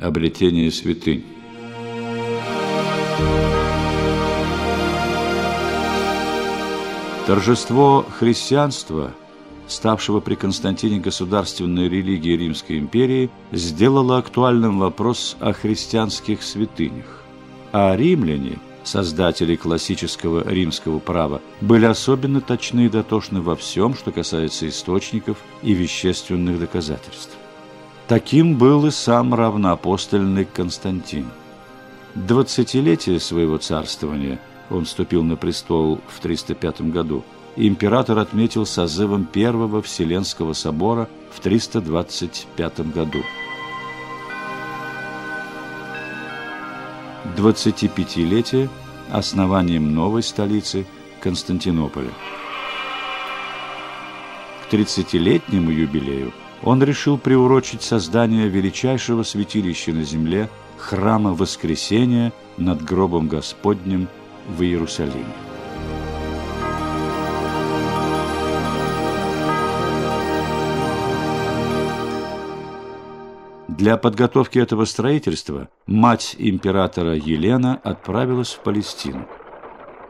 Обретение святынь. Торжество христианства, ставшего при Константине государственной религией Римской империи, сделало актуальным вопрос о христианских святынях. А римляне, создатели классического римского права, были особенно точны и дотошны во всем, что касается источников и вещественных доказательств. Таким был и сам равноапостольный Константин. Двадцатилетие своего царствования – он вступил на престол в 305 году, император отметил созывом Первого Вселенского собора в 325 году. 25-летие основанием новой столицы Константинополя. К 30-летнему юбилею он решил приурочить создание величайшего святилища на земле, храма Воскресения над гробом Господним в Иерусалиме. Для подготовки этого строительства мать императора Елена отправилась в Палестину.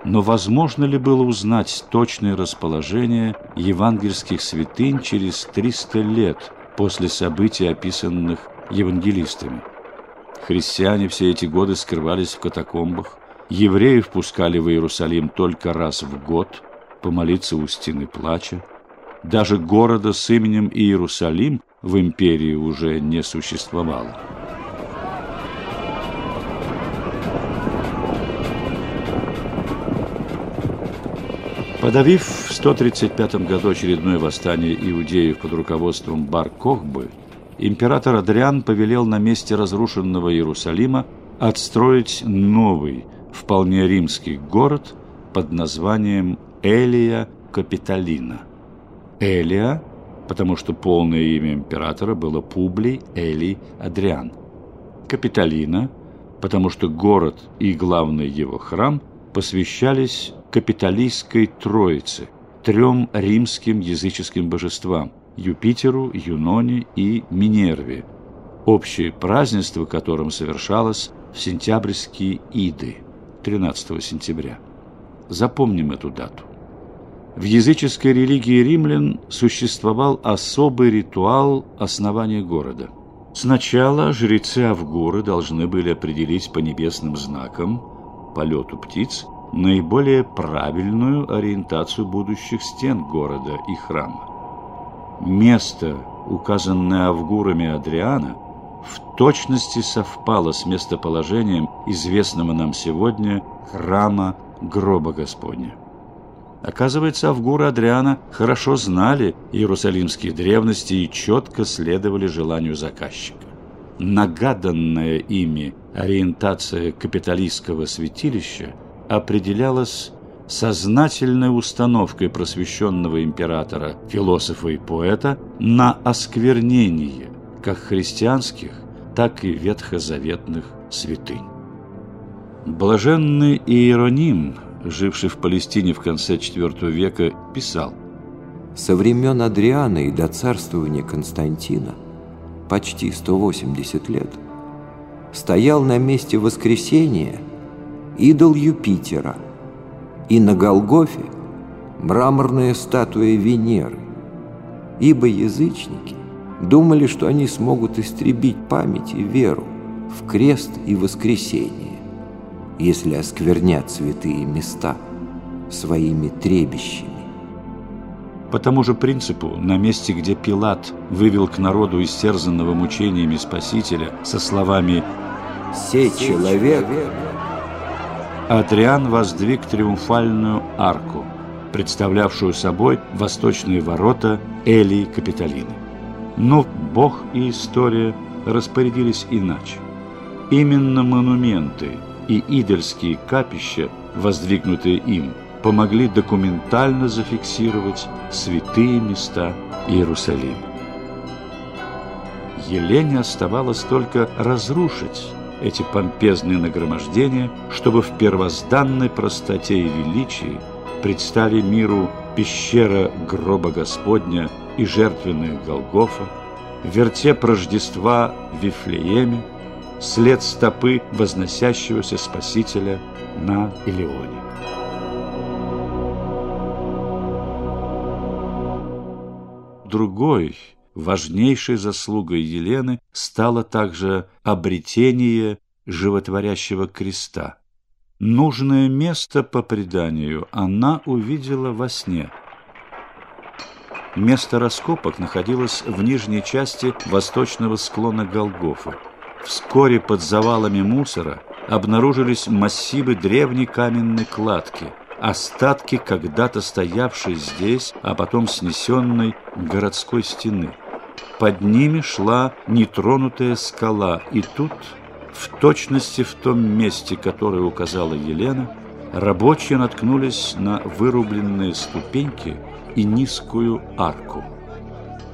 Но возможно ли было узнать точное расположение евангельских святынь через 300 лет после событий, описанных евангелистами? Христиане все эти годы скрывались в катакомбах, Евреев пускали в Иерусалим только раз в год, помолиться у стены плача. Даже города с именем Иерусалим в империи уже не существовало. Подавив в 135 году очередное восстание иудеев под руководством Бар-Кохбы, император Адриан повелел на месте разрушенного Иерусалима отстроить новый, вполне римский город под названием Элия Капитолина. Элия, потому что полное имя императора было Публий Элий Адриан. Капитолина, потому что город и главный его храм посвящались Капитолийской Троице, трем римским языческим божествам – Юпитеру, Юноне и Минерве, общее празднество которым совершалось в сентябрьские Иды. 13 сентября. Запомним эту дату. В языческой религии римлян существовал особый ритуал основания города. Сначала жрецы Авгуры должны были определить по небесным знакам, полету птиц, наиболее правильную ориентацию будущих стен города и храма. Место, указанное Авгурами Адриана, в точности совпало с местоположением известного нам сегодня храма гроба Господня. Оказывается, Авгуры Адриана хорошо знали иерусалимские древности и четко следовали желанию заказчика. Нагаданная ими ориентация капиталистского святилища определялась сознательной установкой просвещенного императора, философа и поэта на осквернение как христианских, так и ветхозаветных святынь. Блаженный Иероним, живший в Палестине в конце IV века, писал «Со времен Адриана и до царствования Константина, почти 180 лет, стоял на месте воскресения идол Юпитера, и на Голгофе мраморная статуя Венеры, ибо язычники думали, что они смогут истребить память и веру в крест и воскресение, если осквернят святые места своими требищами. По тому же принципу, на месте, где Пилат вывел к народу истерзанного мучениями Спасителя со словами «Сей человек», Адриан воздвиг триумфальную арку, представлявшую собой восточные ворота Элии Капитолины. Но Бог и история распорядились иначе. Именно монументы и идольские капища, воздвигнутые им, помогли документально зафиксировать святые места Иерусалима. Елене оставалось только разрушить эти помпезные нагромождения, чтобы в первозданной простоте и величии предстали миру пещера гроба Господня и жертвенная Голгофа, вертеп Рождества в Вифлееме, след стопы возносящегося Спасителя на Илеоне. Другой, важнейшей заслугой Елены стало также обретение животворящего креста. Нужное место по преданию она увидела во сне. Место раскопок находилось в нижней части восточного склона Голгофы. Вскоре под завалами мусора обнаружились массивы древней каменной кладки, остатки когда-то стоявшей здесь, а потом снесенной городской стены. Под ними шла нетронутая скала, и тут в точности в том месте, которое указала Елена, рабочие наткнулись на вырубленные ступеньки и низкую арку.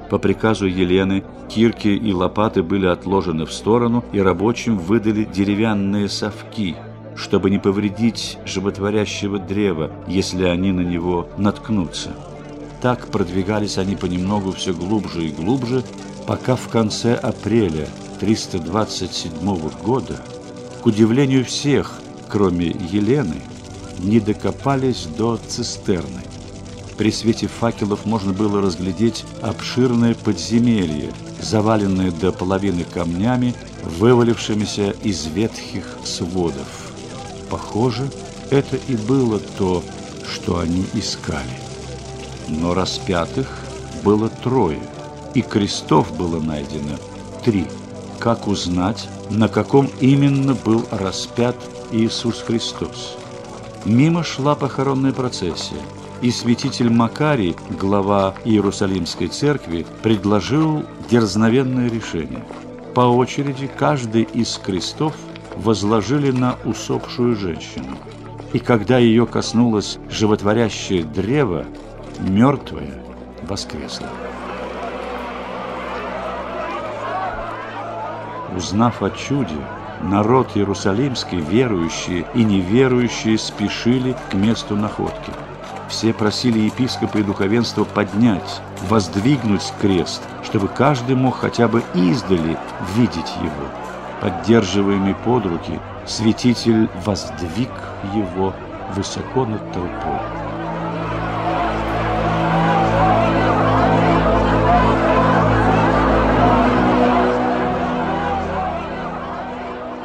По приказу Елены кирки и лопаты были отложены в сторону, и рабочим выдали деревянные совки, чтобы не повредить животворящего древа, если они на него наткнутся. Так продвигались они понемногу все глубже и глубже, пока в конце апреля 327 года, к удивлению всех, кроме Елены, не докопались до цистерны. При свете факелов можно было разглядеть обширное подземелье, заваленное до половины камнями, вывалившимися из ветхих сводов. Похоже, это и было то, что они искали. Но распятых было трое, и крестов было найдено три – как узнать, на каком именно был распят Иисус Христос. Мимо шла похоронная процессия, и святитель Макарий, глава Иерусалимской церкви, предложил дерзновенное решение. По очереди каждый из крестов возложили на усопшую женщину. И когда ее коснулось животворящее древо, мертвая воскресла. Узнав о чуде, народ Иерусалимский, верующие и неверующие, спешили к месту находки. Все просили епископа и духовенства поднять, воздвигнуть крест, чтобы каждый мог хотя бы издали видеть его. Поддерживаемый под руки, святитель воздвиг его высоко над толпой.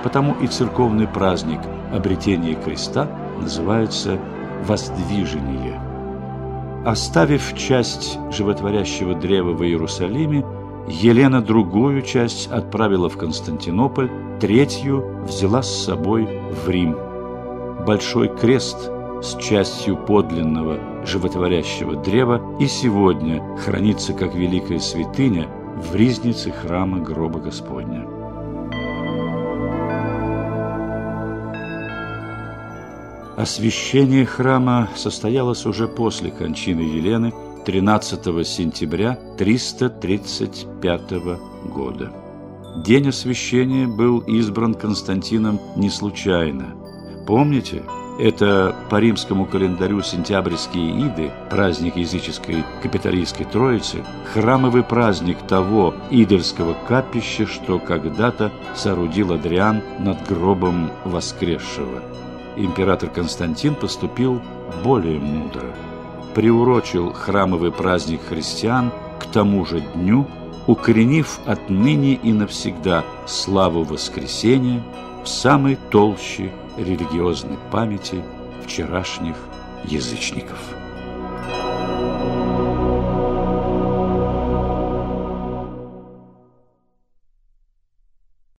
Потому и церковный праздник обретения креста называется «Воздвижение». Оставив часть животворящего древа в Иерусалиме, Елена другую часть отправила в Константинополь, третью взяла с собой в Рим. Большой крест с частью подлинного животворящего древа и сегодня хранится как великая святыня в ризнице храма гроба Господня. Освящение храма состоялось уже после кончины Елены 13 сентября 335 года. День освящения был избран Константином не случайно. Помните, это по римскому календарю сентябрьские иды, праздник языческой капитолийской троицы, храмовый праздник того идольского капища, что когда-то соорудил Адриан над гробом воскресшего император Константин поступил более мудро. Приурочил храмовый праздник христиан к тому же дню, укоренив отныне и навсегда славу воскресения в самой толще религиозной памяти вчерашних язычников.